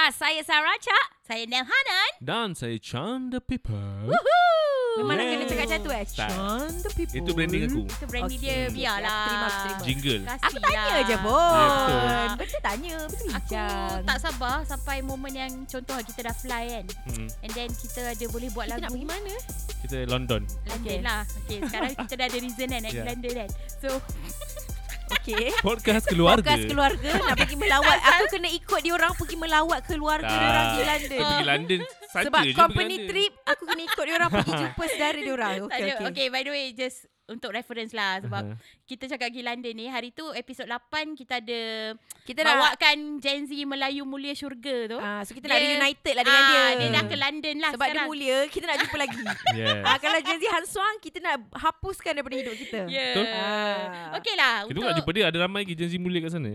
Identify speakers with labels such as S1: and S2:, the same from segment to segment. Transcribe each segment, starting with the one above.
S1: podcast. Saya Sarah Cak.
S2: Saya Nel Hanan.
S3: Dan saya Chan the People.
S1: Woohoo! Memang nak kena cakap macam tu eh. Sean the people.
S3: Itu branding aku.
S2: Itu branding
S1: Okey.
S2: dia biarlah.
S1: Terima, terima.
S3: Jingle.
S2: Kasih
S1: Aku tanya
S2: lah.
S1: je pun.
S3: Ya, betul.
S1: betul tanya. Betul
S2: Aku tak sabar sampai momen yang contoh kita dah fly kan.
S3: Hmm.
S2: And then kita ada boleh buat
S1: Kita
S2: lagu.
S1: nak pergi mana?
S3: Kita London.
S2: London
S1: Okay.
S2: lah. Okay, sekarang kita dah ada reason kan nak
S3: Yeah.
S2: London kan. So,
S1: Okay.
S3: Podcast keluarga.
S1: Podcast keluarga nak pergi melawat. Aku kena ikut dia orang pergi melawat keluarga dia orang di. London.
S3: Pergi London saja
S1: Sebab
S3: je
S1: company trip aku kena ikut dia orang pergi jumpa saudara dia orang. Okay, okay.
S2: Okay, by the way, just untuk reference lah. Sebab
S3: Aha.
S2: kita cakap pergi London ni. Hari tu episod 8 kita ada
S1: Kita nak
S2: bawakan Gen Z Melayu Mulia Syurga tu.
S1: Ah, so kita nak
S2: Dia-
S1: reunited lah dengan
S2: Ah,
S1: dia.
S2: Dia dah ke London lah
S1: Sebab
S2: sekarang.
S1: dia mulia, kita nak jumpa lagi.
S3: Yes.
S1: ah, kalau Gen Z Han Suang, kita nak hapuskan daripada hidup kita.
S2: Ya.
S3: Betul.
S1: Ah.
S2: Okey lah.
S3: Kita
S2: untuk
S3: nak jumpa dia. Ada ramai lagi Gen Z mulia kat sana.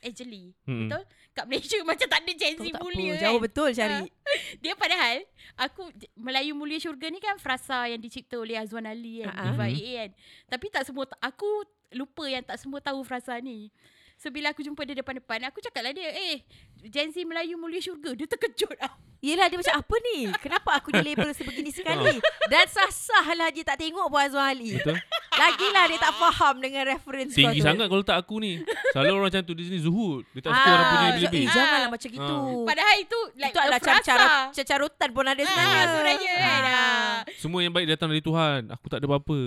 S2: Actually.
S3: Hmm.
S2: Betul? Kat Malaysia macam tak ada Gen Z mulia
S1: apa,
S2: kan.
S1: jauh betul cari.
S2: Dia padahal aku Melayu Mulia Syurga ni kan frasa yang dicipta oleh Azwan Ali kan.
S1: Ah, ah.
S2: Diva. AA kan. Tapi tak semua aku lupa yang tak semua tahu frasa ni. So bila aku jumpa dia depan-depan Aku cakap lah dia Eh Gen Z Melayu Mulia Syurga Dia terkejut lah
S1: Yelah dia macam apa ni? Kenapa aku di label sebegini sekali? Dan sah-sah lah dia tak tengok pun Azwan Ali.
S3: Betul?
S1: Lagilah dia tak faham dengan reference
S3: Tinggi
S1: kau tu.
S3: sangat kalau tak aku ni. Selalu orang macam tu di sini zuhud. Dia tak suka
S1: Ah,
S3: orang punya
S1: so,
S3: lebih-lebih.
S1: eh, janganlah
S2: Ah.
S1: macam gitu.
S2: Padahal itu like
S1: Itu adalah cara cacarutan pun ada sebenarnya.
S2: Ah, sebenarnya kan ah.
S3: Semua yang baik datang dari Tuhan. Aku tak ada apa-apa.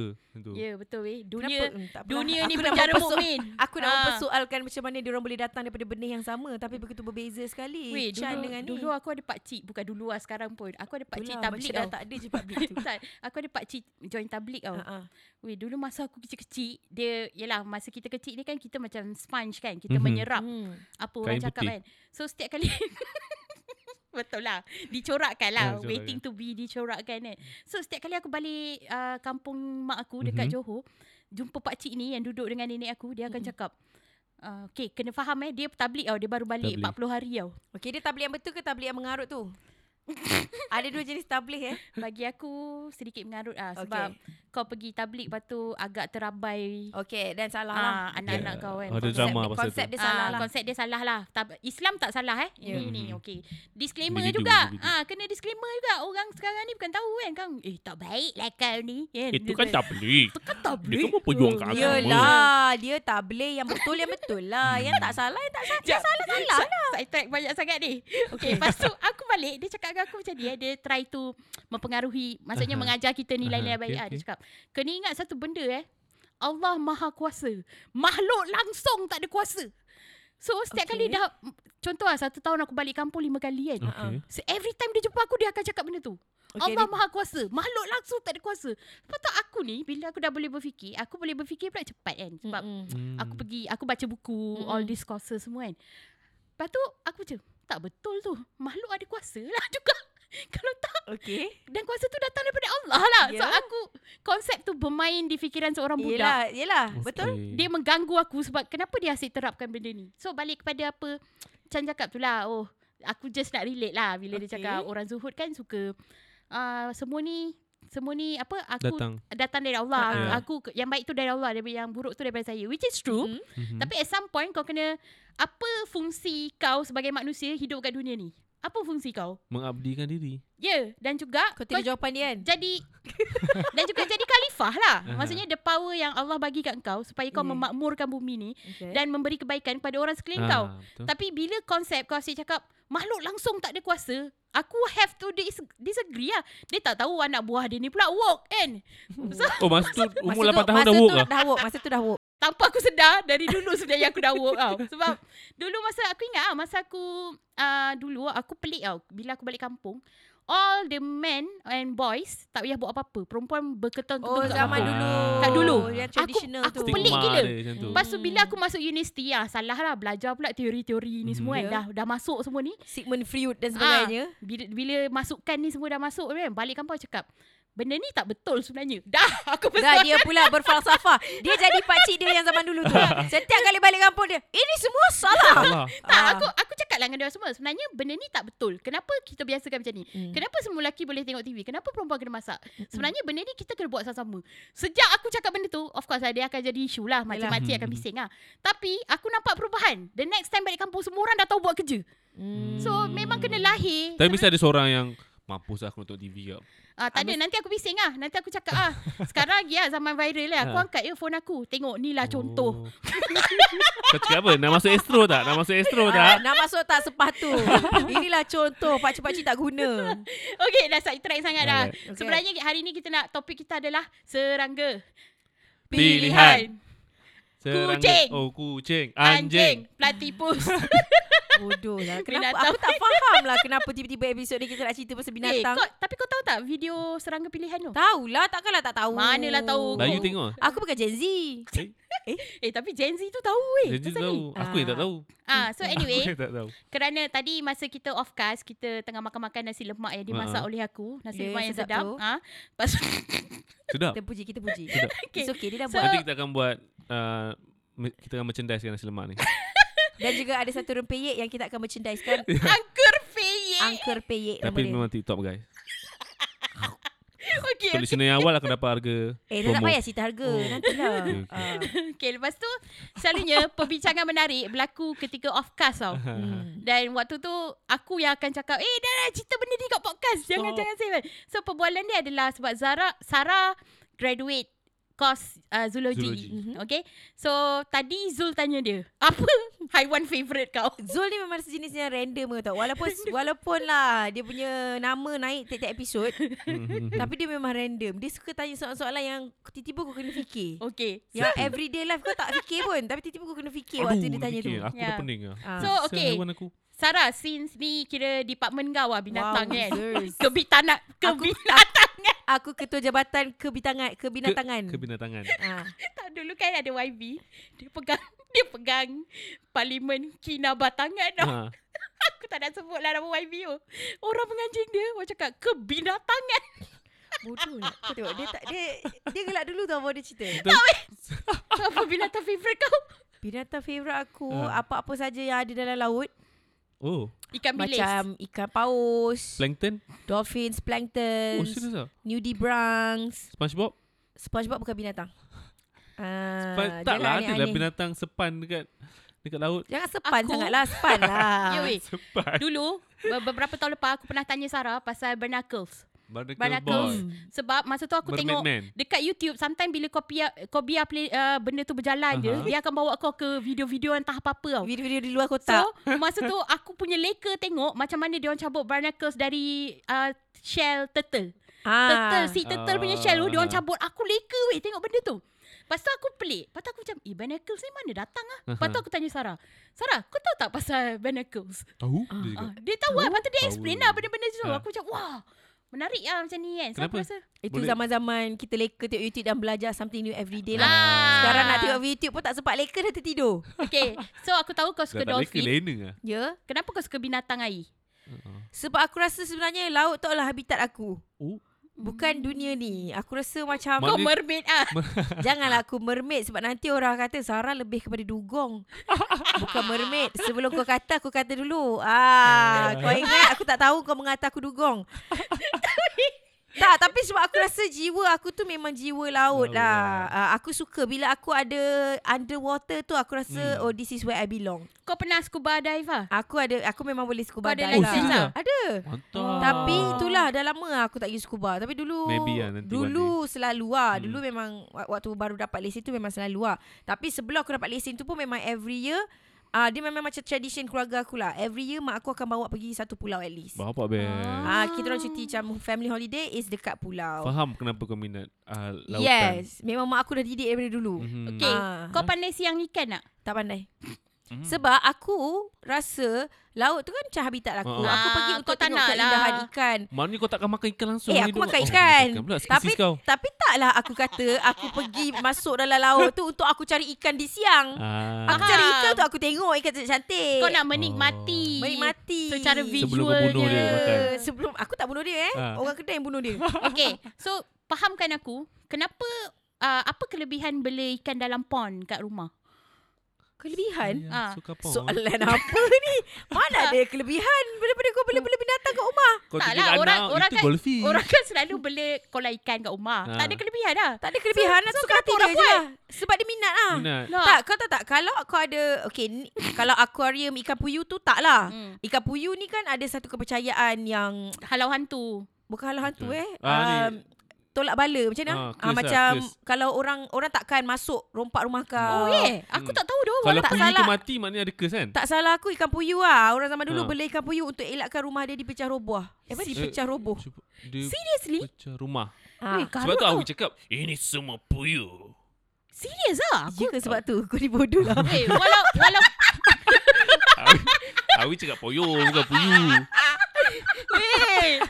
S2: Ya betul weh
S1: Kenapa?
S2: Dunia
S1: Hmm, tak apalah.
S2: Dunia ni penjara mukmin.
S1: Aku nak
S2: Ah.
S1: mempersoalkan macam mana dia orang boleh datang daripada benih yang sama tapi begitu berbeza sekali.
S2: Weh,
S1: Chan
S2: dulu,
S1: dengan
S2: dulu
S1: ni.
S2: aku ada pak cik Bukan dulu lah sekarang pun Aku ada pak cik tablik tau
S1: tak ada je public tu.
S2: tak, Aku ada pak cik join tablik tau
S1: ha.
S2: Weh, dulu masa aku kecil-kecil Dia, yelah masa kita kecil ni kan Kita macam sponge kan Kita
S3: Mhm.
S2: menyerap
S1: Hmm.
S2: Apa orang
S3: Kain
S2: cakap
S3: putih.
S2: kan So setiap kali Betul lah Dicorakkan lah
S3: Ah, dicorakkan.
S2: Waiting to be dicorakkan kan So setiap kali aku balik uh, Kampung mak aku Dekat
S3: Mhm.
S2: Johor Jumpa pak cik ni Yang duduk dengan nenek aku Dia akan
S1: Mhm.
S2: cakap uh, Okay kena faham eh Dia tablik tau Dia baru balik
S3: Tabligh.
S2: 40 hari tau
S1: Okey, dia tablik yang betul ke tablik yang mengarut tu? ada dua jenis tablik eh.
S2: Bagi aku sedikit mengarut lah Sebab
S1: Okey.
S2: Kau pergi tablik Lepas tu agak terabai
S1: Okey, dan salah lah.
S2: ah, Anak-anak
S3: Yeah.
S2: kau kan
S3: Ada
S2: Konsep-
S3: drama
S1: dia-
S3: pasal
S1: konsep
S3: tu.
S1: dia salah
S2: Ah,
S1: lah.
S2: Konsep dia salah lah Islam tak salah eh
S1: Ya.
S2: Ini ni
S3: Mhm.
S2: okey Disclaimer
S3: Individu,
S2: juga
S3: individu.
S2: ah, Kena disclaimer juga Orang sekarang ni bukan tahu kan kang, Eh tak baik lah kau ni kan?
S3: Itu kan tablik.
S2: Itu kan
S3: Dia
S2: tablik
S3: kan memperjuangkan
S2: Oh,
S3: agama.
S1: Yelah, dia tablik yang betul yang betul lah. Yang tak salah yang tak salah. Yang salah salah lah.
S2: Side track banyak sangat ni Okay lepas tu Aku balik Dia cakap dengan aku macam ni eh. Dia try to Mempengaruhi Maksudnya mengajar kita nilai-nilai baik
S3: okay.
S2: Dia
S3: okay.
S2: Kena ingat satu benda eh. Allah maha kuasa. Makhluk langsung tak ada kuasa. So setiap
S1: Okay.
S2: kali dah Contoh lah Satu tahun aku balik kampung lima kali kan?
S3: Okay.
S2: So every time dia jumpa aku Dia akan cakap benda tu.
S1: Okey,
S2: Allah
S1: dia-
S2: maha kuasa. Makhluk langsung tak ada kuasa. Lepas tu aku ni Bila aku dah boleh berfikir Aku boleh berfikir pula cepat kan? Sebab
S1: Mm-mm.
S3: Hmm.
S2: Aku pergi Aku baca buku
S1: Mm-mm.
S2: All these courses semua kan? Lepas tu Aku macam Tak betul tu. Makhluk ada kuasa lah juga Kalau tak
S1: Okey.
S2: Dan kuasa tu datang daripada Allah lah So
S1: Ya.
S2: aku Konsep tu bermain di fikiran seorang budak
S1: Yelah, yelah. Betul?
S3: Okay.
S2: Dia mengganggu aku Sebab kenapa dia asyik terapkan benda ni So balik kepada apa Chan cakap tu lah Oh Aku just nak relate lah Bila
S1: Okay.
S2: dia cakap Orang zuhud kan suka uh, Semua ni semua ni apa aku
S3: Datang.
S2: datang dari Allah.
S3: Ya.
S2: Aku yang baik tu dari Allah, daripada yang buruk tu daripada saya. Which is true.
S1: Mm.
S3: Mhm.
S2: Tapi at some point kau kena apa fungsi kau sebagai manusia hidup kat dunia ni? Apa fungsi kau?
S3: Mengabdikan diri.
S2: Ya, yeah, dan juga
S1: Kau tidak jawapan dia kan?
S2: jadi dan juga jadi khalifah lah. Maksudnya the power yang Allah bagi kat kau supaya kau
S1: Yeah.
S2: memakmurkan bumi ni
S1: Okay.
S2: dan memberi kebaikan kepada orang sekeliling kau.
S3: Ah, betul.
S2: Tapi bila konsep kau asyik cakap makhluk langsung tak ada kuasa, aku have to dis- disagree lah. Dia tak tahu anak buah dia ni pula woke kan. So,
S3: Oh masa tu umur
S1: Masa
S3: 8 tahun
S1: masa
S3: dah
S1: tu
S3: woke lah.
S1: Dah woke. Masa tu dah woke.
S2: Tanpa aku sedar dari dulu sebenarnya aku dah woke tau. Sebab dulu masa aku ingat ah masa aku uh, dulu aku pelik tau bila aku balik kampung. All the men and boys tak payah buat apa-apa. Perempuan berketul-ketul
S1: Oh,
S2: kat
S1: zaman dulu.
S2: Tak dulu.
S1: Yang
S2: Aku-
S1: traditional
S2: aku
S1: tu.
S2: pelik gila. Lepas tu bila aku masuk universiti ah salah lah belajar pula teori-teori ni
S3: Mhm.
S2: semua kan.
S1: Ya.
S2: Dah dah masuk semua ni.
S1: Sigmund Freud dan sebagainya.
S2: Bila bila masukkan ni semua dah masuk kan balik kampung cakap benda ni tak betul sebenarnya. Dah, aku
S1: Dah
S2: pesan.
S1: dia pula berfalsafah. Dia jadi pakcik dia yang zaman dulu tu. Setiap kali balik kampung dia, ini semua salah.
S3: Salah.
S2: Tak,
S1: Ah.
S2: aku aku cakap lah dengan dia semua. Sebenarnya benda ni tak betul. Kenapa kita biasakan macam ni?
S1: Hmm.
S2: Kenapa semua lelaki boleh tengok TV? Kenapa perempuan kena masak? Sebenarnya benda ni kita kena buat sama-sama. Sejak aku cakap benda tu, of course lah, dia akan jadi isu lah. Makcik-makcik
S3: Yalah.
S2: akan bising lah. Tapi aku nampak perubahan. The next time balik kampung, semua orang dah tahu buat kerja.
S1: Hmm.
S2: So memang kena lahir.
S3: Tapi mesti ada seorang yang mampus lah aku nonton TV kau.
S2: Ah, tak ada, nanti aku bising lah. Nanti aku cakap ah. Sekarang lagi lah zaman viral lah. Aku
S3: Ha.
S2: angkat je phone aku. Tengok ni lah contoh.
S3: Oh. Kau cakap apa? Nak masuk astro tak? Nak masuk astro
S1: Ah,
S3: tak?
S1: nak masuk tak sepatu. Inilah contoh pakcik-pakcik tak guna.
S2: Okay, dah side track sangat dah.
S1: Okay.
S2: Sebenarnya hari ni kita nak topik kita adalah serangga.
S3: Pilihan. Serangga.
S2: Kucing.
S3: Oh, kucing.
S2: Anjing.
S3: Anjing.
S2: Platypus.
S1: Bodoh lah. Kenapa?
S2: Binatang.
S1: Aku tak faham lah kenapa tiba-tiba episod ni kita nak cerita pasal
S2: eh,
S1: binatang.
S2: kau, tapi kau tahu tak video serangga pilihan tu?
S1: Tahulah, takkanlah tak tahu.
S2: Manalah tahu.
S3: You tengok?
S1: Aku bukan Gen Z.
S3: Eh,
S2: Eh, tapi Gen Z tu tahu eh. Pasal ni.
S3: tahu. Aku yang tak tahu.
S2: Ah, so
S3: Aku
S2: anyway,
S3: yang tak tahu.
S2: kerana tadi masa kita off cast, kita tengah makan-makan nasi lemak yang dimasak
S3: Ha.
S2: oleh aku. Nasi
S1: Ya,
S2: lemak yang
S1: sedap
S2: sedap. Ah, Lepas
S3: Sedap.
S1: Kita puji, kita puji.
S3: Sedap.
S2: Okay.
S1: It's okay, dia dah
S2: So-
S1: buat.
S3: Nanti kita akan buat uh, kita akan merchandise kan nasi lemak ni.
S1: Dan juga ada satu rempeyek yang kita akan merchandise kan.
S2: angker feyek.
S1: Angker peyek
S3: Tapi
S1: dia.
S3: memang TikTok guys.
S2: Okay,
S3: So
S2: okay.
S3: listener yang awal akan dapat harga
S1: Eh, dah tak payah cerita harga.
S3: Oh.
S1: Nantilah.
S3: Okay, okay.
S1: Ah.
S2: okay, lepas tu selalunya perbincangan menarik berlaku ketika off cast tau.
S1: Hmm.
S2: Dan waktu tu aku yang akan cakap, "Eh, dah, dah cerita benda ni kat podcast. Jangan
S3: Stop.
S2: jangan save." So perbualan dia adalah sebab Zara Sarah graduate course uh, zoology.
S3: Zoology.
S2: Mm-hmm. Okay. So tadi Zul tanya dia, "Apa haiwan favourite kau?"
S1: Zul ni memang sejenis yang random tahu. Walaupun walaupun lah dia punya nama naik tiap-tiap episod, tapi dia memang random. Dia suka tanya soalan-soalan yang tiba-tiba kau kena fikir.
S2: Okay.
S1: Yang everyday life kau tak fikir pun, tapi tiba-tiba kau kena fikir waktu dia tanya tu.
S3: fikir. Aku
S2: Ya.
S3: dah pening lah.
S1: Ah.
S2: So okay.
S3: haiwan aku.
S2: Sarah, since ni kira department kau lah binatang
S1: Wow,
S2: kan. Kebitanak, kebinatangan.
S1: Aku ketua jabatan kebitangan kebinatangan.
S3: Kebinatangan.
S1: ah.
S2: Tak dulu kan ada YB. Dia pegang dia pegang parlimen kinabatangan tau.
S3: Ha.
S2: Aku tak nak sebut lah nama YB tu. Orang penganjing dia orang cakap kebinatangan.
S1: Bodoh lah. Kau tengok dia tak dia dia gelak dulu tau baru dia cerita.
S2: Apa binatang favourite kau?
S1: Binatang favourite aku
S3: Ah.
S1: apa-apa saja yang ada dalam laut
S3: Oh,
S2: Ikan bilis.
S1: macam ikan paus,
S3: plankton?
S1: dolphins,
S3: Oh,
S1: plankton,
S3: serius ah?
S1: nudibranchs.
S3: SpongeBob?
S1: SpongeBob bukan binatang. Ah,
S3: Span- tak lah, ada lah binatang sepan dekat dekat laut.
S1: Jangan sepan
S2: Aku-
S1: sangatlah, sepan lah.
S2: Ya weh.
S3: Sepan.
S2: Dulu be- beberapa tahun lepas aku pernah tanya Sarah pasal barnacles.
S3: Barnacle
S2: Barnacles.
S3: Boy.
S2: Sebab masa tu aku
S3: Mermaid
S2: tengok
S3: Man.
S2: dekat YouTube sometimes bila kau biar kau biar play, uh, benda tu berjalan je,
S3: Aha.
S2: dia akan bawa kau ke video-video entah apa-apa tau.
S1: Video-video di luar
S2: So
S1: kotak.
S2: masa tu aku punya leka tengok macam mana dia orang cabut barnacles dari uh, shell turtle.
S1: ah.
S2: Turtle, si turtle punya shell tu dia orang
S3: Ah.
S2: cabut. Aku leka weh tengok benda tu. Lepas tu aku pelik. Lepas tu aku macam, eh barnacles ni mana datang ah? Lepas tu aku tanya Sarah. Sarah, kau tahu tak pasal barnacles?
S3: Tahu?
S1: Ah,
S3: Dia.
S2: Ah, dia tahu lah. Lepas tu dia
S3: Tahu.
S2: explain lah benda-benda tu.
S3: Ah.
S2: Aku macam, wah. Menarik lah macam ni kan. So
S3: Kenapa?
S2: rasa,
S1: Itu
S3: Boleh.
S1: zaman-zaman kita leka tengok YouTube dan belajar something new everyday lah.
S2: Ah.
S1: Sekarang nak tengok YouTube pun tak sempat leka dah tertidur.
S2: Okay. So aku tahu kau
S3: Dah
S2: suka
S3: tak leka
S2: dolphin.
S3: lena lah.
S1: Ya.
S2: Kenapa kau suka binatang air?
S3: Uh-uh.
S1: Sebab aku rasa sebenarnya laut tu adalah habitat aku.
S3: Oh,
S1: Bukan dunia ni. Aku rasa macam
S2: Kau mermaid ah.
S1: Janganlah aku mermaid sebab nanti orang kata Sarah lebih kepada dugong. Bukan mermaid. Sebelum kau kata aku kata dulu. Ah, kau ingat aku tak tahu kau mengata aku dugong. Tak, tapi sebab aku rasa jiwa aku tu memang jiwa laut lah. Ah, aku suka bila aku ada underwater tu aku rasa
S3: Hmm.
S1: oh this is where I belong.
S2: Kau pernah scuba dive ah?
S1: Aku ada aku memang boleh scuba
S2: Kau ada
S1: dive
S2: license
S1: lah.
S2: tak?
S1: Ada.
S3: mantap.
S2: Oh.
S1: Tapi itulah dah lama lah aku tak pergi scuba. Tapi dulu
S3: Maybe lah nanti
S1: dulu selalu lah.
S3: Hmm.
S1: Dulu memang wak- waktu baru dapat lesen tu memang selalu lah. Tapi sebelum aku dapat lesen tu pun memang every year Ah uh, dia memang macam tradition keluarga aku lah. Every year mak aku akan bawa pergi satu pulau at least.
S3: Bapak best.
S1: Ah uh, kita orang cuti macam family holiday is dekat pulau.
S3: Faham kenapa kau minat uh, lautan.
S1: Yes, memang mak aku dah didik daripada dulu.
S3: Mhm.
S2: Okay.
S1: Ah.
S2: Kau pandai siang ikan tak?
S1: Tak pandai.
S3: Hmm.
S1: Sebab aku rasa laut tu kan macam habitat aku.
S3: Ah.
S1: Aku pergi untuk tengok
S2: nak
S1: keindahan
S2: lah.
S1: ikan.
S3: Maknanya kau takkan makan ikan langsung.
S1: Eh,
S3: ni
S1: aku makan
S3: Oh,
S1: ikan.
S3: makan pula.
S1: Tapi
S3: kau.
S1: tapi taklah aku kata aku pergi masuk dalam laut tu untuk aku cari ikan di siang.
S3: Ah.
S1: Aku cari ikan tu aku tengok ikan cantik.
S2: Kau nak menikmati.
S3: Oh.
S1: menikmati.
S2: Secara
S3: Sebelum
S2: visualnya.
S3: kau bunuh dia makan.
S1: Eh, Sebelum aku tak bunuh dia eh.
S3: Ah.
S1: Orang kedai yang bunuh dia.
S2: Okay, so fahamkan aku, kenapa uh, apa kelebihan bela ikan dalam pond kat rumah?
S1: Kelebihan?
S2: Ah.
S3: Pon.
S1: Soalan apa ni? Mana ada kelebihan daripada kau bela-bela binatang kat rumah?
S3: Kau
S2: Tak lah,
S3: anak,
S2: orang- orang kan-
S3: golfi.
S2: Orang kan selalu bela kolam ikan kat rumah.
S3: Ah.
S2: Tak ada kelebihan dah.
S1: Tak ada kelebihan.
S2: So-
S1: So,
S2: so
S1: suka hati dia
S2: orang
S1: je lah. Sebab dia minat lah.
S3: Minat.
S2: Lah.
S1: Tak, kau tahu tak kalau kau ada okay ni, kalau akuarium ikan puyuh tu tak lah.
S2: Hmm.
S1: Ikan puyuh ni kan ada satu kepercayaan yang
S2: Halau hantu.
S1: bukan halau hantu eh.
S3: Ah,
S1: um, tolak bala macam mana?
S3: Ah,
S1: Ah,
S3: lah,
S1: macam
S3: curse.
S1: kalau orang orang takkan masuk rompak rumah kau.
S2: Oh, yeah. Aku
S3: Hmm.
S2: tak tahu doh.
S3: Kalau
S1: tak
S3: puyuh tu
S1: salah.
S3: mati maknanya ada curse kan?
S1: Tak salah aku ikan puyuh lah. Orang zaman dulu
S3: Ah.
S1: bela ikan puyuh untuk elakkan rumah dia dipecah roboh. Eh, apa?
S2: Si-
S1: Dipecah roboh.
S3: Cuba- Dia
S2: Seriously?
S3: pecah rumah.
S1: Ah.
S2: Weh,
S3: Sebab tu Awi cakap, ini semua puyuh.
S2: Serius lah.
S1: Ya ke sebab tu kau ni bodoh lah.
S2: Eh, walau walau
S3: Awi, cakap puyuh bukan puyuh.
S2: Eh,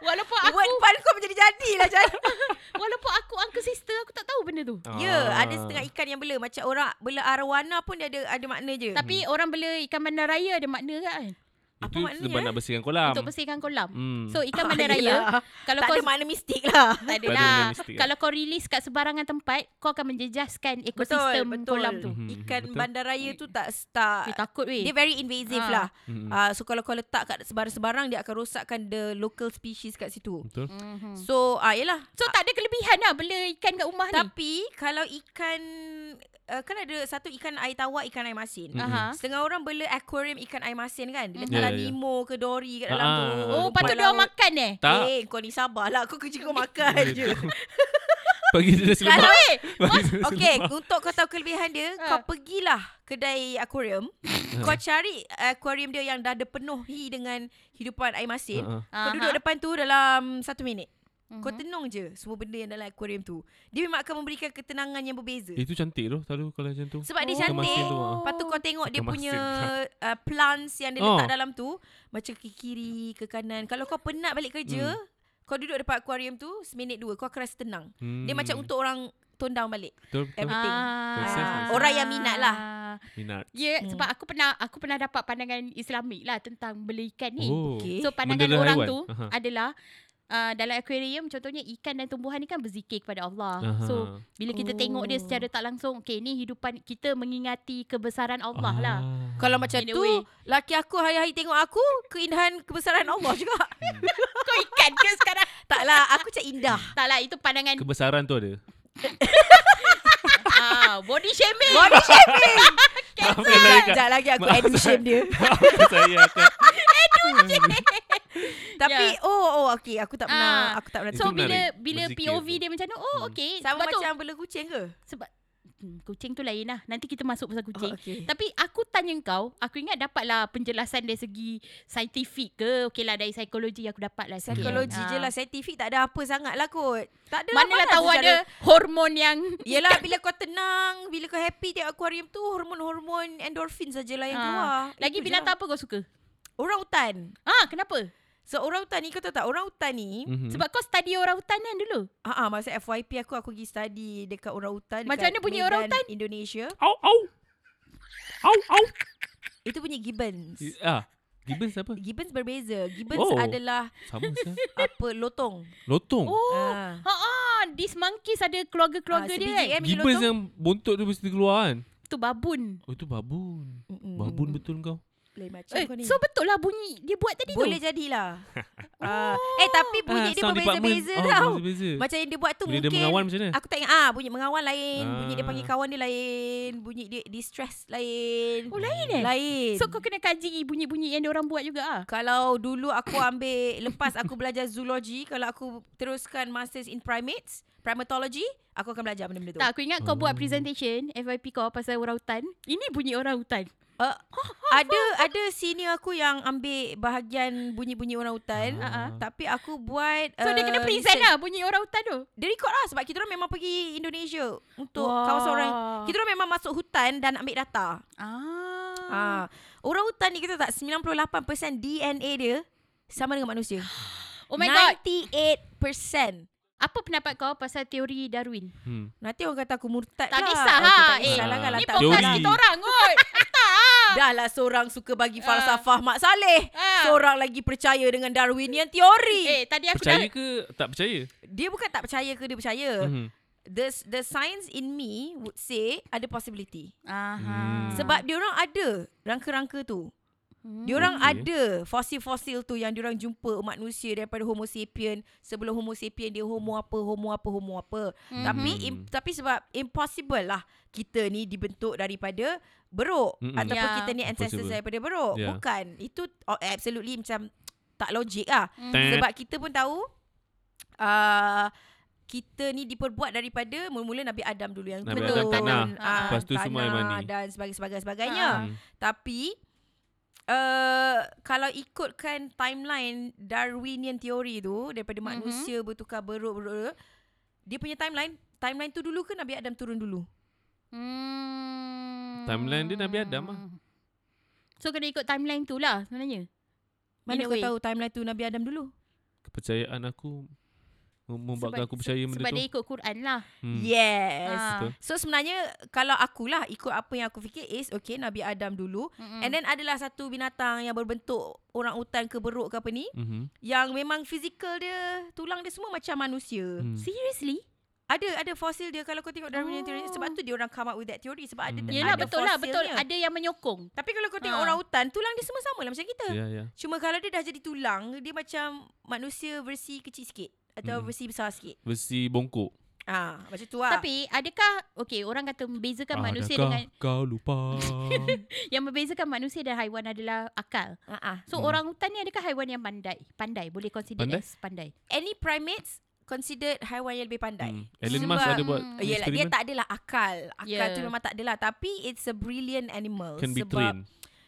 S2: walaupun aku
S1: Buat depan kau menjadi-jadi lah Jan.
S2: walaupun aku uncle sister aku tak tahu benda tu.
S1: Ya,
S3: Ah.
S1: ada setengah ikan yang bela. Macam orang bela arwana pun dia ada ada makna je.
S2: Tapi orang bela ikan bandar raya ada makna kan?
S1: Apa
S3: Itu
S1: maknanya,
S3: sebab
S1: eh?
S3: nak bersihkan kolam.
S2: Untuk bersihkan kolam.
S3: Hmm.
S2: So ikan
S1: Ah,
S2: bandar raya
S1: yelah.
S2: kalau
S1: tak
S2: kau
S1: ada makna mistik lah.
S2: tak
S3: Tak ada mistik kan?
S2: Kalau kau release kat sebarangan tempat, kau akan menjejaskan ekosistem kolam tu.
S3: Mhm,
S1: Ikan
S3: betul.
S1: bandaraya tu tak tak
S2: Eh, takut weh.
S1: dia very invasive
S2: Ah.
S1: lah.
S3: Hmm.
S1: Uh, so kalau kau letak kat sebarang-sebarang dia akan rosakkan the local species kat situ.
S3: Betul.
S2: Mhm.
S1: So ah uh, yalah.
S2: So tak ada kelebihan lah bela ikan kat rumah ni.
S1: Tapi kalau ikan uh, kan ada satu ikan air tawar, ikan air masin.
S2: Aha.
S1: Setengah orang bela aquarium ikan air masin kan. Dia letak
S3: Ya,
S1: lah
S3: ya, ya.
S1: Nemo ke Dory kat dalam
S3: Ah,
S1: tu.
S2: Oh, patut dia orang makan eh?
S3: Tak.
S1: Eh, kau ni sabarlah. Kau kerja kau makan je.
S3: Bagi dia lemak.
S1: Kalau
S2: Eh,
S1: Okay, untuk kau tahu kelebihan dia,
S2: Ah.
S1: kau pergilah kedai aquarium. kau cari aquarium dia yang dah ada penuhi dengan hidupan air masin.
S3: Ha, ha.
S1: Kau duduk depan tu dalam satu minit.
S2: Mhm.
S1: Kau tenung je semua benda yang dalam aquarium tu. Dia memang akan memberikan ketenangan yang berbeza.
S3: Eh, Itu cantik tu selalu kalau macam tu.
S1: Sebab dia
S2: Oh.
S1: cantik.
S3: Ikan masin tu, ah.
S1: Lepas tu kau tengok dia punya uh, plants yang dia
S3: Oh.
S1: letak dalam tu. Macam ke kiri, ke kanan. Kalau kau penat balik kerja, kau duduk depan aquarium tu, seminit dua, kau akan rasa tenang.
S3: Hmm.
S1: Dia macam untuk orang tone down balik.
S3: betul, betul.
S1: everything.
S3: Sense.
S1: Orang yang minat lah.
S3: minat.
S2: Ya,
S1: Hmm.
S2: sebab aku pernah aku pernah dapat pandangan Islamik lah tentang bela ikan ni.
S3: Oh.
S1: Okay.
S2: So pandangan
S3: Bendera
S2: orang
S3: haiwan.
S2: tu
S3: Aha.
S2: adalah uh, dalam akuarium contohnya ikan dan tumbuhan ni kan berzikir kepada Allah.
S3: Aha.
S2: So bila kita tengok dia
S1: Oh.
S2: secara tak langsung, okay ni hidupan kita mengingati kebesaran Allah
S3: Ah.
S2: lah.
S1: Kalau macam
S2: In
S1: tu, laki aku hari-hari tengok aku, keindahan kebesaran Allah juga.
S2: Kau ikan ke sekarang?
S1: Taklah, aku macam indah.
S2: tak lah, itu pandangan
S3: Kebesaran tu ada.
S2: ah, body shaming.
S1: Body shaming.
S3: Kak.
S1: Sekejap lagi aku
S3: Maaf
S1: edu shame dia.
S3: Saya, Kak.
S1: Tapi,
S2: Ya.
S1: oh, oh, okay. Aku tak pernah,
S2: Ah.
S1: aku tak pernah
S2: So bila
S3: menarik.
S2: bila
S3: Berzikir
S2: POV
S3: tu.
S2: dia macam tu, oh
S3: Hmm.
S2: okay.
S1: Sama
S2: Sebab tu
S1: macam bela kucing ke?
S2: sebab hmm, kucing tu lain lah. Nanti kita masuk pasal kucing.
S1: Oh, okay.
S2: Tapi aku tanya kau, aku ingat dapatlah penjelasan dari segi saintifik ke. Okey lah dari psikologi aku dapat lah. sikit.
S1: Psikologi je
S2: Ah.
S1: lah, saintifik tak ada apa sangat lah kot. Tak ada
S2: Manalah
S1: mana
S2: tahu ada hormon yang
S1: Yelah bila kau tenang Bila kau happy tengok aquarium tu Hormon-hormon endorfin sajalah yang
S2: Ah.
S1: keluar
S2: Lagi binatang
S1: lah.
S2: apa kau suka?
S1: Orang hutan
S2: Ah, kenapa?
S1: So orang hutan ni kau tahu tak Orang hutan ni
S3: Mhm.
S2: Sebab kau study orang hutan kan dulu.
S1: Ah, ah, masa FYP aku aku pergi study dekat orang hutan dekat
S2: Macam mana bunyi orang
S1: Medan, Indonesia.
S3: Au, au. Au, au.
S1: Itu bunyi gibbons.
S3: Ah, Gibbons apa?
S1: Gibbons berbeza. Gibbons
S3: Oh.
S1: adalah
S3: Sama sah.
S1: apa lotong.
S3: Lotong.
S2: Oh,
S1: Ah.
S2: ha ah, these monkeys ada keluarga-keluarga
S1: Ah,
S2: dia kan.
S1: eh,
S3: Gibbons
S1: lotong.
S3: yang bontot tu mesti keluar kan?
S2: Tu babun.
S3: Oh, itu babun.
S1: Mm-mm.
S3: Babun betul kau.
S1: Lain macam
S2: Eh,
S1: kau ni.
S2: so betul lah bunyi dia buat tadi
S1: Boleh
S2: tu.
S1: jadilah. ah. Eh tapi bunyi dia
S3: sound
S1: berbeza-beza
S3: department.
S1: tau.
S3: Oh, berbeza.
S1: Macam yang dia buat tu
S3: dia
S1: mungkin
S3: mengawan macam mana?
S1: Aku tak ingat ah bunyi mengawan lain,
S3: Ah.
S1: bunyi dia panggil kawan dia lain, bunyi dia distress lain.
S2: Oh, lain eh?
S1: Lain.
S2: So kau kena kaji bunyi-bunyi yang dia orang buat juga ah.
S1: kalau dulu aku ambil lepas aku belajar zoology, kalau aku teruskan masters in primates, primatology, aku akan belajar benda-benda tu.
S2: Tak, aku ingat kau buat
S3: Oh.
S2: presentation FYP kau pasal orang hutan. Ini bunyi orang hutan.
S1: Uh, ada ada senior aku yang ambil bahagian bunyi-bunyi orang hutan.
S2: Ah.
S1: Tapi aku buat
S2: So dia kena
S1: uh,
S2: present lah bunyi orang hutan tu.
S1: Dia record lah sebab kita orang memang pergi Indonesia untuk
S2: Wah.
S1: kawasan orang. Kita orang memang masuk hutan dan ambil data.
S2: Ah.
S1: Ah, orang hutan ni kita tak 98% DNA dia sama dengan manusia.
S2: Oh my god.
S1: 98%.
S2: Apa pendapat kau pasal teori Darwin?
S3: Hmm.
S1: Nanti orang kata aku murtad
S2: Tak
S1: lah.
S2: kisah
S1: Aku
S2: ha.
S1: tak
S2: Eh,
S1: kisah lah kan
S2: ni
S1: tak
S2: podcast
S3: Teori.
S2: kita orang kot.
S1: Dah lah seorang suka bagi falsafah Mak Saleh.
S2: Ah.
S1: Seorang lagi percaya dengan Darwinian teori.
S2: Eh, tadi aku
S3: Percaya
S2: dah
S3: ke tak percaya?
S1: Dia bukan tak percaya ke dia percaya.
S3: Mhm.
S1: The the science in me would say ada possibility.
S2: Aha.
S3: Hmm.
S1: Sebab dia orang ada rangka-rangka tu.
S2: Hmm.
S1: Dia orang
S3: Okey.
S1: ada fosil-fosil tu yang dia orang jumpa manusia daripada Homo sapien sebelum Homo sapien dia homo apa homo apa homo apa.
S2: Mhm.
S1: Tapi im, tapi sebab impossible lah kita ni dibentuk daripada beruk
S3: Mm-mm.
S1: ataupun
S2: Ya.
S1: kita ni ancestors
S3: Impossible.
S1: daripada beruk.
S3: Ya.
S1: Bukan. Itu oh, absolutely macam tak logik lah.
S3: Tet.
S1: Sebab kita pun tahu uh, kita ni diperbuat daripada mula-mula Nabi Adam dulu yang
S3: Nabi
S1: turun.
S3: Adam tanah.
S1: Ah,
S3: Lepas tu semua air
S1: tanah
S3: mani.
S1: Dan sebagainya. sebagainya.
S2: Ah.
S3: Hmm.
S1: Tapi uh, kalau ikutkan timeline Darwinian theory tu daripada
S2: Mhm.
S1: manusia bertukar beruk, beruk dia punya timeline timeline tu dulu ke Nabi Adam turun dulu?
S2: Hmm.
S3: Timeline dia Nabi Adam lah.
S2: So kena ikut timeline tu lah sebenarnya.
S1: Mana kau tahu timeline tu Nabi Adam dulu?
S3: Kepercayaan aku mem- membuatkan aku percaya benda
S2: sebab
S3: tu.
S2: dia ikut Quran lah.
S3: Hmm.
S1: Yes.
S2: Ah.
S3: Betul.
S1: So sebenarnya kalau akulah ikut apa yang aku fikir is okay Nabi Adam dulu
S2: Mm-mm.
S1: and then adalah satu binatang yang berbentuk orang utan ke beruk ke apa ni
S3: Mhm.
S1: yang memang fizikal dia tulang dia semua macam manusia.
S3: Hmm.
S2: Seriously?
S1: Ada ada fosil dia kalau kau tengok Darwinian
S2: Oh.
S1: theory sebab tu dia orang come up with that theory sebab ada
S3: Hmm.
S2: Yelah
S1: ada
S2: betul lah betul. Ada yang menyokong.
S1: Tapi kalau kau tengok
S2: Ha.
S1: orang hutan tulang dia semua sama lah macam kita.
S3: Ya, ya.
S1: Cuma kalau dia dah jadi tulang dia macam manusia versi kecil sikit atau
S3: Hmm.
S1: versi besar sikit.
S3: Versi bongkok.
S1: Ah macam tu lah.
S2: Tapi adakah okay orang kata membezakan manusia
S3: Adakah
S2: dengan
S3: kau lupa?
S2: yang membezakan manusia dan haiwan adalah akal.
S1: ah ah.
S2: So
S3: Hmm.
S2: orang hutan ni adakah haiwan yang pandai? Pandai boleh consider
S3: Pandai?
S2: as pandai.
S1: any primates considered haiwan yang lebih pandai.
S3: Hmm. Elon
S1: Sebab-
S3: Musk ada buat
S2: Hmm.
S1: Oh, yelah, dia
S3: eksperimen.
S1: tak adalah akal. Akal
S2: Yeah.
S1: tu memang tak adalah. Tapi it's a brilliant animal.
S3: Can be
S1: sebab
S3: trained.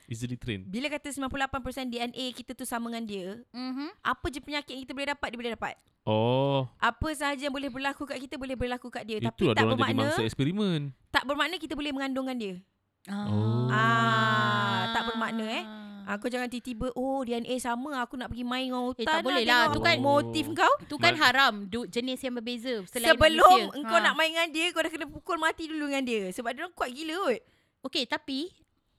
S3: Easily trained.
S1: bila kata 98% DNA kita tu sama dengan dia,
S2: Mhm.
S1: apa je penyakit yang kita boleh dapat, dia boleh dapat.
S3: Oh,
S1: Apa sahaja yang boleh berlaku kat kita, boleh berlaku kat dia. Tapi
S3: itulah
S1: tak
S3: orang jadi
S1: bermakna,
S3: mangsa eksperimen.
S1: tak bermakna kita boleh mengandungkan dia.
S3: Oh.
S1: Ah, tak bermakna, eh. Aku jangan tiba-tiba, oh DNA sama, aku nak pergi main dengan hutan.
S2: Eh, tak boleh lah.
S3: Tu kan-
S1: motif kau.
S2: Tu kan haram du, jenis yang berbeza selain
S1: Sebelum
S2: manusia.
S1: engkau nak main dengan dia, kau dah kena pukul mati dulu dengan dia. Sebab dia orang kuat gila kot.
S2: Okay tapi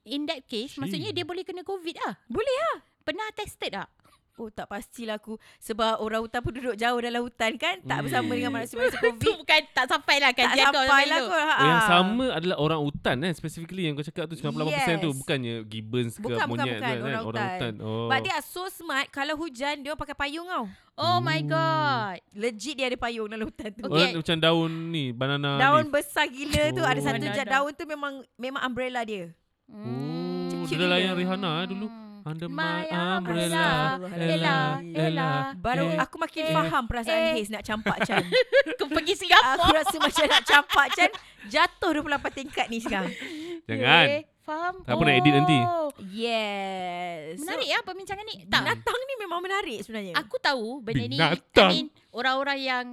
S2: in that case
S3: Cik.
S2: maksudnya dia boleh kena covid lah.
S1: Boleh lah.
S2: Pernah tested tak?
S1: Oh tak pastilah aku Sebab orang hutan pun duduk jauh dalam hutan kan Tak
S3: Hmm.
S1: bersama dengan manusia-manusia
S2: tu
S1: COVID
S2: bukan tak sampai lah
S1: Tak
S2: kajian kau
S1: sampai lah
S2: tu.
S1: kot ha.
S3: Oh, yang sama adalah orang hutan eh specifically yang kau cakap tu 98% tu
S1: Yes.
S3: bukannya gibbons ke
S1: Bukan, bukan,
S3: monyet
S1: bukan.
S3: tu kan
S1: Orang
S3: orang
S1: hutan.
S3: hutan. Oh.
S1: But they are so smart Kalau hujan Dia pakai payung tau
S2: Oh my god.
S1: Legit dia ada payung dalam hutan tu
S2: Okay.
S3: Orang macam daun ni banana
S1: Daun
S3: leaf.
S1: besar gila tu Ada
S3: Oh.
S1: satu
S2: Banana.
S1: je daun tu memang Memang umbrella dia
S3: Oh,
S1: Cute
S3: dia layan Rihanna eh dulu. Under
S2: My
S3: my umbrella.
S1: umbrella.
S2: Ella, Ella.
S1: Baru
S3: eh,
S1: aku makin
S2: eh,
S1: faham perasaan
S2: eh.
S1: Haze nak campak Chan
S2: Kau pergi
S1: Aku
S2: Singapura.
S1: rasa macam nak campak Chan Jatuh 28 tingkat ni sekarang
S3: Jangan.
S2: Okay, faham.
S3: Tak apa nak edit nanti.
S2: Oh.
S1: Yes
S2: Menarik ya perbincangan ni. Tak.
S1: Binatang ni memang menarik sebenarnya
S2: Aku tahu benda ni
S3: Binatang.
S2: I mean orang-orang yang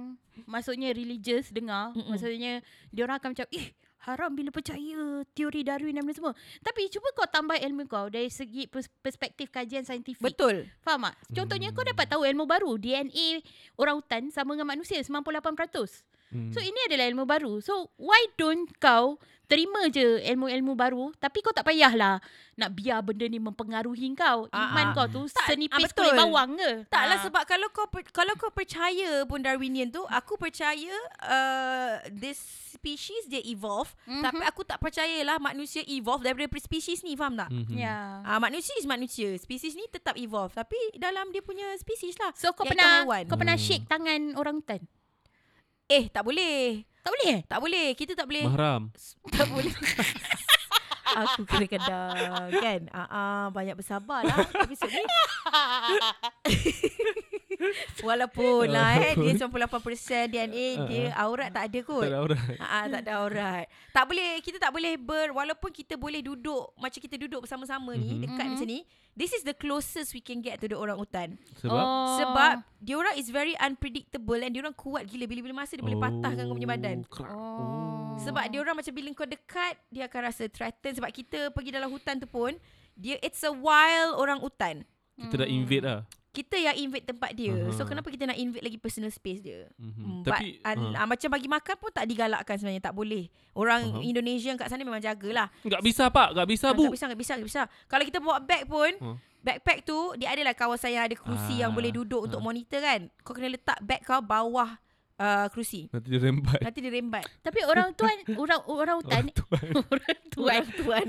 S2: maksudnya religious dengar,
S1: Mm-mm.
S2: maksudnya dia orang akan macam ih haram bila percaya teori Darwin dan benda semua. Tapi cuba kau tambah ilmu kau dari segi pers- perspektif kajian saintifik.
S1: Betul
S2: Faham tak? Contohnya kau
S3: Hmm.
S2: dapat tahu ilmu baru. DNA orang hutan sama dengan manusia 98%.
S3: Hmm.
S2: So ini adalah ilmu baru. So why don't kau terima je ilmu-ilmu baru tapi kau tak payahlah nak biar benda ni mempengaruhi kau.
S1: Ah,
S2: Iman
S3: ah.
S2: kau tu
S1: Tak, ah,
S2: senipis
S1: betul.
S2: kulit bawang ke?
S1: Taklah
S2: Ah.
S1: sebab kalau kau per, kalau kau percaya pun Darwinian tu, aku percaya uh, this species dia evolve,
S2: Mhm.
S1: mm-hmm. tapi aku tak percayalah manusia evolve daripada species ni, faham tak?
S3: Mhm.
S2: Ya.
S1: Ah manusia is manusia. Spesies ni tetap evolve tapi dalam dia punya spesies lah.
S2: So kau pernah
S1: haiwan.
S2: kau pernah
S3: Hmm.
S2: shake tangan orang hutan?
S1: Eh, tak boleh.
S2: Tak boleh eh?
S1: Tak boleh. Kita tak boleh.
S3: Mahram.
S1: tak boleh. aku kena kedang kan. Ah uh, banyak bersabar lah episod ni. Walaupun lah eh dia 98% DNA dia aurat tak ada kot.
S3: Tak ada orang.
S1: Ah, tak ada aurat. Tak boleh kita tak boleh ber walaupun kita boleh duduk macam kita duduk bersama-sama ni
S3: Mhm.
S1: dekat
S2: Mhm.
S1: macam ni. This is the closest we can get to the orang hutan.
S3: Sebab
S2: Oh.
S1: Sebab dia orang is very unpredictable and dia orang kuat gila bila-bila masa dia boleh patahkan kau punya badan.
S3: Kerak.
S2: Oh.
S1: Sebab dia orang macam bila kau dekat dia akan rasa threatened sebab kita pergi dalam hutan tu pun dia it's a wild orang hutan.
S3: Kita dah invade lah.
S1: Kita yang invade tempat dia. Uh-huh. So kenapa kita nak invade lagi personal space dia?
S3: Mhm.
S1: Hmm,
S3: Tapi
S1: but, uh,
S3: ha.
S1: macam bagi makan pun tak digalakkan sebenarnya tak boleh. Orang
S3: Faham.
S1: Indonesia yang kat sana memang jagalah.
S3: Enggak bisa pak, enggak bisa
S1: Ah,
S3: bu.
S1: Tak bisa, tak bisa, tak bisa. Kalau kita bawa bag pun,
S3: Ha.
S1: backpack tu dia adalah kawasan yang ada kerusi yang
S3: Ah,
S1: boleh duduk untuk
S3: ah.
S1: monitor kan. Kau kena letak bag kau bawah uh, kerusi.
S3: Nanti dia rembat.
S1: Nanti dia rembat.
S2: Tapi orang tuan orang orang hutan orang tuan
S1: tuan.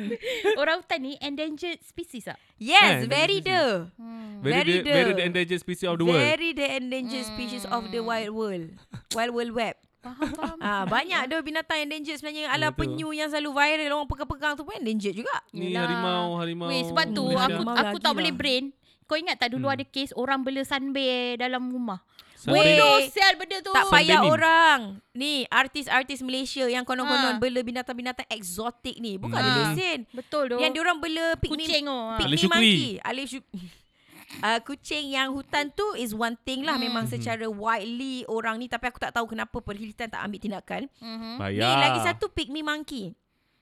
S2: orang hutan ni endangered species tak?
S1: Yes,
S3: Kan,
S1: very the.
S2: Hmm.
S3: Very,
S1: Very
S3: the, very
S1: the-
S3: endangered species of the world.
S1: Very the endangered species of the
S2: Hmm.
S1: wild world. Wild world web.
S2: Faham faham.
S1: Ah banyak ada binatang endangered sebenarnya. Ala
S3: Betul.
S1: penyu yang selalu viral orang pegang-pegang tu pun endangered juga.
S3: Ni
S2: Yelah.
S3: harimau, harimau.
S2: Weh sebab tu
S1: Malaysia.
S2: aku aku tak
S1: lah.
S2: boleh brain. Kau ingat tak dulu
S3: Hmm.
S2: ada kes orang bela sunbear dalam rumah? Bodoh sial benda tu.
S1: Tak payah orang. Ni artis-artis Malaysia yang konon-konon
S2: Ha.
S1: bela binatang-binatang eksotik ni. Bukan
S3: Hmm.
S1: ada
S2: Ha.
S1: lesen.
S2: Betul tu.
S1: Yang diorang bela pygmy
S2: kucing tu. ha.
S1: Pygmy
S3: Alif Syukri.
S1: monkey. Alif Syukri. Uh, kucing yang hutan tu is one thing lah
S2: Hmm.
S1: memang
S3: Mhm.
S1: secara widely orang ni tapi aku tak tahu kenapa perkhidmatan tak ambil tindakan.
S2: Mhm.
S3: Payah.
S1: Ni lagi satu pygmy monkey.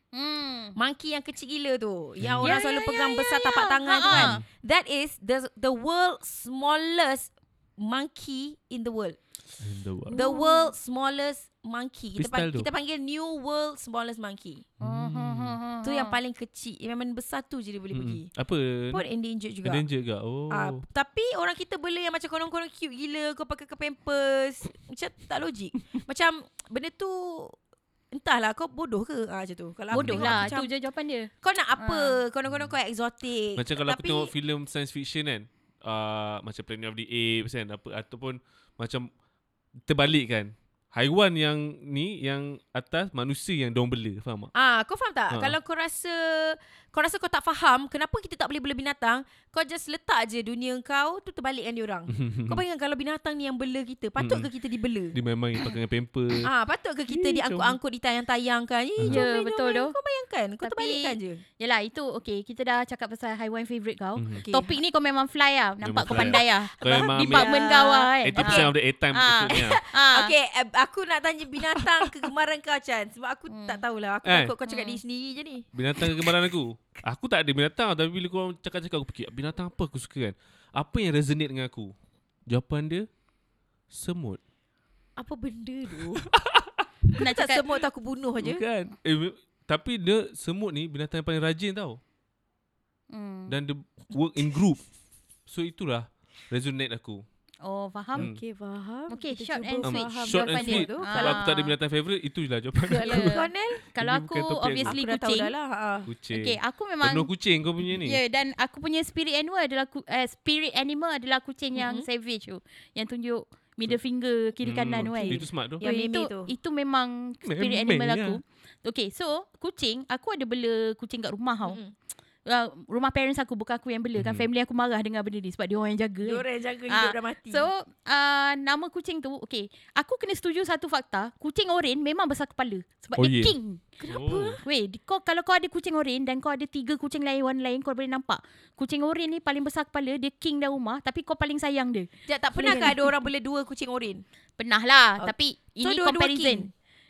S2: Hmm.
S1: Monkey yang kecil gila tu. Yang
S3: Hmm.
S1: orang
S2: Ya,
S1: selalu
S2: ya,
S1: pegang
S2: ya,
S1: besar
S2: ya,
S1: tapak
S2: ya.
S1: tangan tu
S2: Ha,
S1: kan.
S2: ha.
S1: That is the the world smallest monkey in the world.
S3: In the world.
S1: The world smallest monkey. Kita,
S3: Pistol
S1: pang,
S3: tu?
S1: kita panggil new world smallest monkey.
S2: Hmm, hmm, hmm, hmm,
S1: Tu yang
S2: hmm.
S1: paling kecil. Memang besar tu je dia boleh pergi.
S3: Mm-mm. Apa?
S1: Pun endangered juga.
S3: Endangered juga. Oh.
S1: Ah, tapi orang kita bela yang macam konon-konon cute gila kau pakai ke pampers. macam tak logik. macam benda tu entahlah kau bodoh ke? Ah macam tu. Kalau aku
S2: Bodoh lah.
S1: macam,
S2: Tu je jawapan dia.
S1: kau nak apa? Konon-konon kau eksotik.
S3: Macam kalau aku
S1: tapi,
S3: tengok filem science fiction kan. Uh, macam Planet of the Apes kan. Apa, ataupun macam terbalik kan. Haiwan yang ni yang atas manusia yang dong bela. Faham tak?
S1: Ah, kau faham tak?
S3: Ha.
S1: Kalau kau rasa kau rasa kau tak faham kenapa kita tak boleh bela binatang, kau just letak je dunia kau tu terbalikkan dia orang. kau bayangkan kalau binatang ni yang bela kita, patut ke kita dibela?
S3: Dia memang pakai dengan pamper.
S1: Ah, patut ke kita diangkut-angkut ditayang-tayangkan? Eh,
S2: Ya,
S1: jom,
S2: betul tu.
S1: Kau bayangkan, kau
S2: Tapi-
S1: terbalikkan je.
S2: Yalah itu okay. Kita dah cakap pasal haiwan favourite kau.
S3: Mhm.
S1: Okay.
S2: Topik ni kau memang fly lah. Nampak
S3: Memang
S2: kau pandai
S3: memang ambil
S2: Department kau kan.
S3: 80% of the airtime
S2: Ah. Ah.
S1: Okay, eh, aku nak tanya binatang kegemaran kau Chan Sebab aku
S2: Hmm.
S1: tak tahulah Aku
S3: Eh.
S1: takut kau cakap
S2: Hmm.
S1: diri sendiri je ni
S3: Binatang kegemaran aku. Aku tak ada binatang tapi bila kau cakap-cakap aku fikir binatang apa aku suka kan. Apa yang resonate dengan aku? Jawapan dia semut.
S1: Apa benda tu?
S2: Nak cakap
S1: semut tu aku bunuh je
S3: Bukan. Eh, tapi dia semut ni binatang yang paling rajin tau.
S2: Hmm.
S3: Dan dia work in group. So itulah resonate aku.
S2: Oh faham.
S3: Hmm.
S1: Okay faham
S2: Okay,
S1: Kita
S2: short
S1: cuba
S2: and
S3: Um,
S2: sweet.
S1: faham
S3: short and sweet.
S1: tu.
S2: Ah.
S3: Kalau aku tak ada binatang favourite, itu je lah jawapan aku.
S1: Kalau
S2: aku
S3: topik aku.
S2: obviously
S1: Aku dah tahu
S2: kucing.
S1: dah lah ha.
S3: Kucing.
S2: Okay, aku memang
S3: Penuh kucing kau punya ni.
S2: Ya yeah, dan aku punya spirit animal adalah ku, uh, spirit animal adalah kucing yang
S1: Mhm.
S2: savage tu. Yang tunjuk middle finger kiri kanan tu kan.
S3: Itu smart tu.
S1: Yang
S2: Weh,
S1: meme
S2: itu,
S1: tu.
S2: Itu memang spirit animal
S3: lah.
S2: aku. Okay, so kucing, aku ada bela kucing kat rumah tau.
S1: Mm-mm.
S2: Uh, rumah parents aku, bukan aku yang bela. Kan
S3: Mhm.
S2: family aku marah dengar benda ni sebab dia orang yang jaga.
S1: Dia orang yang jaga
S2: Ah,
S1: hidup dah mati
S2: So, uh, nama kucing tu, okay. Aku kena setuju satu fakta. Kucing oren memang besar kepala. Sebab
S3: Oh,
S2: dia
S3: yeah.
S2: king.
S1: Kenapa?
S3: Oh.
S2: Weh, kau kalau kau ada kucing oren dan kau ada tiga kucing lain warna lain, kau boleh nampak. Kucing oren ni paling besar kepala, dia king dalam rumah, tapi kau paling sayang dia.
S1: Sekejap, tak pernah ke ada orang bela dua kucing oren?
S2: Pernah lah,
S1: Oh.
S2: tapi
S1: So,
S2: ini
S1: dua-dua
S2: comparison.
S1: king?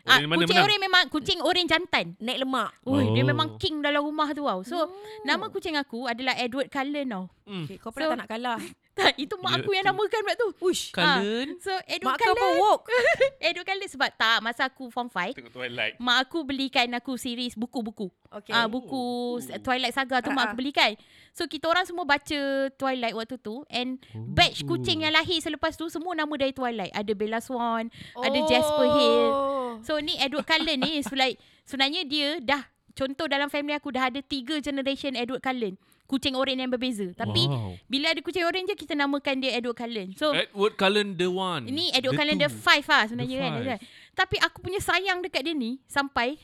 S2: Ah,
S3: mana
S2: kucing oren memang kucing oren jantan.
S1: Naik lemak
S2: Ui, dia
S3: Oh.
S2: memang king dalam rumah tu tau. So,
S1: Oh.
S2: nama kucing aku adalah Edward Cullen tau.
S3: Hmm.
S1: okay, Kau pernah
S2: So-
S1: tak nak kalah
S2: Tak, itu mak aku yang namakan pula tu.
S1: Ush
S3: Kalen.
S2: So, Edward
S1: Mak kau
S2: Cullen.
S1: pun woke
S2: Edward Cullen sebab tak, masa aku form 5,
S3: Tengok Twilight.
S2: mak aku belikan aku series buku-buku.
S1: Okay
S2: Ah buku
S3: Oh.
S2: Twilight Saga tu
S1: Ah,
S2: mak
S1: ah.
S2: aku belikan. So kita orang semua baca Twilight waktu tu and batch
S3: Oh.
S2: kucing yang lahir selepas tu semua nama dari Twilight. Ada Bella Swan, ada Jasper Hill.
S1: Oh.
S2: So ni Edward Cullen ni is like sebenarnya dia dah contoh dalam family aku dah ada tiga generation Edward Cullen. Kucing oren yang berbeza. Tapi
S3: wow.
S2: bila ada kucing oren je kita namakan dia Edward Cullen. So
S3: Edward Cullen the one.
S2: ini Edward
S3: The
S2: Cullen
S3: two.
S2: the five lah sebenarnya
S3: The
S2: kan.
S3: five.
S2: kan. Tapi aku punya sayang dekat dia ni sampai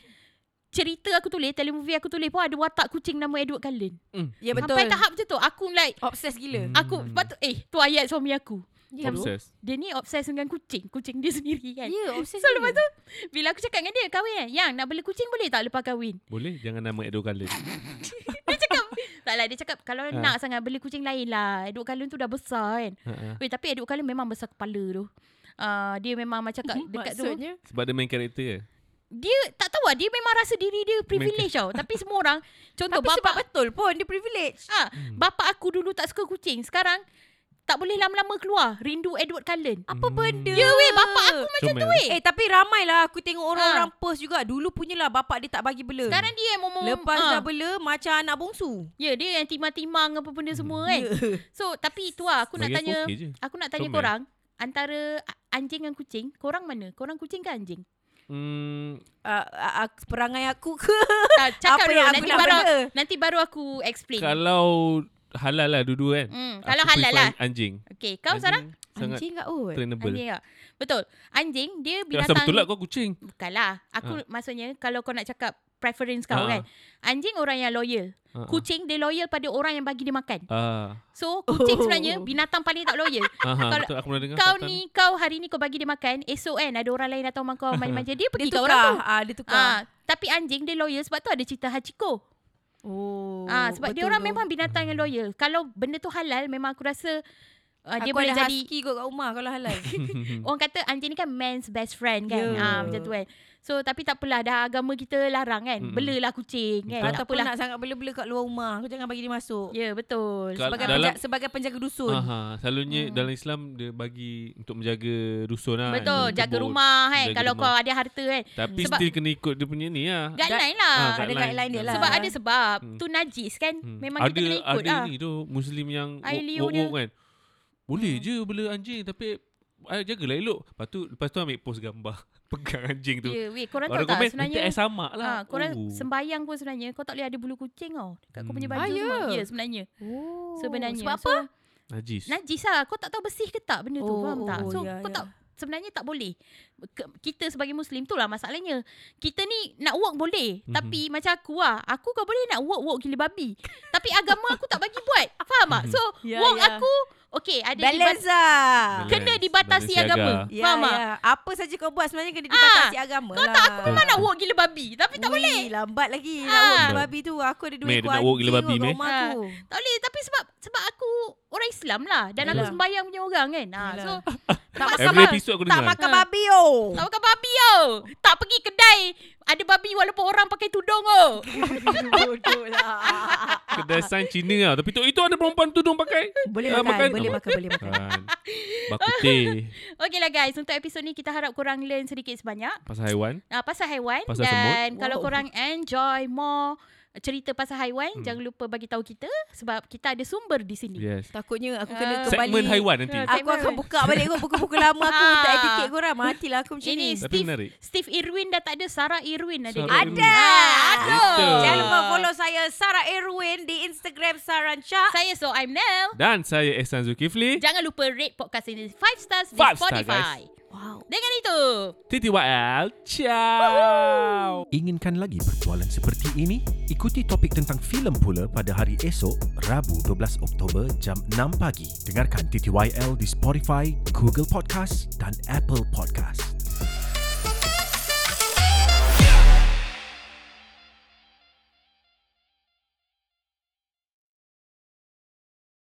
S2: cerita aku tulis, telemovie aku tulis pun ada watak kucing nama Edward Cullen.
S1: Ya betul
S2: Sampai tahap macam tu. Aku like
S1: Obses gila
S2: aku lepas tu eh tu ayat suami aku.
S1: Ya,
S3: Obsessed.
S2: Dia ni obses dengan kucing, kucing dia sendiri kan.
S1: Ya obses
S2: So lepas tu bila aku cakap dengan dia kahwin kan, yang nak beli kucing boleh tak lepas kahwin?
S3: Boleh jangan nama Edward Cullen.
S2: Dia cakap tak lah dia cakap kalau
S3: Ha.
S2: nak sangat beli kucing lain lah. Edward Cullen tu dah besar kan.
S3: Ha, ha.
S2: Weh tapi Edward Cullen memang besar kepala tu. Uh, dia memang macam kat dekat tu.
S1: Maksudnya
S3: Sebab dia main karakter ke?
S2: dia tak tahu lah dia memang rasa diri dia privilege tau. Tapi semua orang contoh
S1: Tapi sebab
S2: bapak
S1: betul pun dia privilege.
S2: ah,
S3: Hmm.
S2: bapak aku dulu tak suka kucing. Sekarang tak boleh lama-lama keluar. Rindu Edward Cullen.
S1: Apa
S3: Hmm.
S1: benda?
S2: Ya weh bapak aku macam
S3: Comel.
S2: tu weh.
S1: Eh tapi ramai lah aku tengok orang-orang post juga. Dulu punyalah bapak dia tak bagi bela.
S2: Sekarang dia yang mau
S1: Lepas
S2: ah,
S1: dah bela macam anak bongsu.
S2: Ya dia yang timang-timang apa benda semua kan.
S1: Ya.
S2: So tapi tu lah aku nak
S3: Bagi
S2: tanya aku nak tanya
S3: Comel.
S2: korang antara anjing dan kucing, korang mana? Korang kucing ke anjing?
S3: Hmm,
S1: Uh, uh, perangai aku ke?
S2: Tak, cakap
S1: Apa
S2: dulu
S1: yang aku
S2: nanti
S1: nak
S2: baru
S1: bela?
S2: nanti baru aku explain.
S3: kalau halal lah dua-dua kan. Aku
S2: kalau halal
S3: prefer
S2: lah.
S3: Anjing.
S2: Okay, kau Sarah?
S3: Anjing Sangat
S1: Anjing kat kot.
S3: trainable.
S2: Anjing tak? Betul. Anjing dia
S3: Rasa
S2: binatang
S3: betul lah kau kucing.
S2: Bukanlah. Aku maksudnya kalau kau nak cakap preference kau
S3: Ha.
S2: kan. Anjing orang yang loyal.
S3: Ha, ha.
S2: Kucing dia loyal pada orang yang bagi dia makan.
S3: Ah,
S2: So kucing
S1: Oh.
S2: sebenarnya binatang paling tak loyal.
S3: aha,
S2: Kalau
S3: betul aku pernah dengar.
S2: kau
S3: fakta
S2: ni kau hari ni kau bagi dia makan, esok kan ada orang lain datang rumah kau manja-manja dia pergi
S1: Dia
S2: kat orang tu.
S1: tukar. Ah, dia tukar.
S2: Ah, tapi anjing dia loyal sebab tu ada cerita Hachiko.
S1: Oh.
S2: Ah, sebab dia orang memang binatang yang loyal. Kalau benda tu halal memang aku rasa uh, dia
S1: aku
S2: boleh
S1: ada
S2: jadi
S1: husky kot kat rumah kalau halal.
S2: orang kata anjing ni kan man's best friend kan.
S1: Ya.
S2: Ah macam tu kan. So tapi tak apalah dah agama kita larang kan.
S3: Mm-mm.
S2: Belalah kucing kan.
S3: Betul.
S2: Tak
S1: tak apa
S2: apalah.
S1: nak sangat bela-bela kat luar rumah. Kau jangan bagi dia masuk.
S2: Ya betul.
S3: Kal-
S1: Sebagai,
S3: dalam-
S1: penjaga, sebagai penjaga dusun.
S3: Aha, selalunya
S2: Hmm.
S3: dalam Islam dia bagi untuk menjaga rusun lah.
S2: Betul,
S3: Untuk
S2: jaga
S3: kebun.
S2: rumah kan.
S3: jaga
S2: Kalau
S3: rumah.
S2: kau ada harta kan.
S3: Tapi
S2: sebab-
S3: still kena ikut dia punya ni lah.
S2: Guideline lah.
S3: Ah,
S1: ada
S3: guideline.
S1: guideline dia lah.
S2: Sebab ada sebab
S3: Hmm.
S2: tu najis kan.
S3: Hmm.
S2: Memang
S3: ada,
S2: kita kena ikut
S3: ada
S2: lah.
S3: ni tu Muslim yang wok-wok kan. Boleh
S2: Hmm.
S3: je bela anjing tapi jagalah elok. Lepas tu, lepas tu ambil post gambar. Pegang anjing tu.
S2: Ya, weh, korang
S3: Orang
S2: tahu tak
S3: komen,
S2: sebenarnya
S3: air samak lah.
S2: Ha, korang
S3: Oh.
S2: sembayang pun sebenarnya kau tak boleh ada bulu kucing tau. Dekat kau punya
S3: Hmm.
S2: baju
S1: Ah, ya?
S2: semua. Ya sebenarnya.
S1: Oh.
S2: Sebenarnya.
S1: Sebab
S2: So,
S1: apa?
S3: Najis.
S2: Najis lah. Kau tak tahu bersih ke tak benda tu.
S1: Oh,
S2: faham tak?
S1: oh,
S2: So
S1: ya,
S2: kau
S1: ya.
S2: tak sebenarnya tak boleh. Ke- Kita sebagai Muslim tu lah masalahnya. Kita ni nak work boleh.
S3: Mhm.
S2: Tapi macam aku lah. Aku kau boleh nak work-work gila babi. tapi agama aku tak bagi buat. Faham tak? So
S1: Ya,
S2: work
S1: ya.
S2: aku okay ada
S1: Balance
S2: dibat-
S1: lah.
S2: Kena dibatasi
S3: Balance
S2: agama.
S1: Ya,
S2: Faham tak?
S1: ya. Apa saja kau buat sebenarnya kena dibatasi agama
S2: Kau
S1: lah.
S2: tak aku memang nak work gila babi. Tapi tak
S1: Ui,
S2: boleh.
S1: lambat lagi nak
S2: Ah.
S1: work gila babi tu. Aku ada dua ekor
S3: dia nak work gila babi, Meh.
S2: Ah.
S1: aku.
S2: Tak boleh tapi sebab sebab aku orang Islam lah dan aku
S1: Yalah.
S2: sembahyang punya orang kan. Ha, so.
S1: Tak makan,
S3: Every
S1: ba-
S3: episode aku
S1: tak makan
S2: Ha.
S1: babi oh.
S2: Tak makan babi tau. Tak pergi kedai ada babi walaupun orang pakai tudung oh.
S1: Bodoh lah.
S3: Kedai sains Cina lah. Tapi tu itu ada perempuan tudung pakai.
S1: Boleh
S3: Ah,
S1: makan,
S3: makan.
S1: boleh
S3: Ah,
S1: makan, boleh makan.
S3: Kan. Baku teh.
S2: Okay lah guys, untuk episod ni kita harap korang learn sedikit sebanyak
S3: Pasal haiwan.
S2: uh, pasal haiwan
S3: Pasal
S2: dan
S1: semut.
S2: kalau
S1: Wow.
S2: korang enjoy more cerita pasal haiwan,
S3: Hmm.
S2: jangan lupa bagi tahu kita sebab kita ada sumber di sini.
S3: Yes.
S1: Takutnya
S2: Ah.
S1: aku kena kembali.
S3: Segmen haiwan nanti.
S2: Ah,
S1: Aku akan buka balik kot buku-buku lama aku
S2: Ah.
S1: tak educate korang. Matilah aku macam
S2: Ini
S1: ni.
S2: Steve
S3: menarik.
S2: Steve Irwin dah tak ada, Sarah Irwin ada.
S3: Sarah
S2: dia.
S3: Irwin.
S1: Ada. Jangan lupa follow saya Sarah Erwin di Instagram Saran Shah.
S2: Saya so I'm Nell.
S3: Dan saya Ehsan Zulkifli.
S2: Jangan lupa rate podcast ini 5 stars di
S3: Five star,
S2: Spotify.
S1: Wow.
S2: Dengan itu,
S3: TTYL. Ciao.
S4: Inginkan lagi pertualan seperti ini? Ikuti topik tentang filem pula pada hari esok, Rabu 12 Oktober jam 6 pagi. Dengarkan TTYL di Spotify, Google Podcast dan Apple Podcast.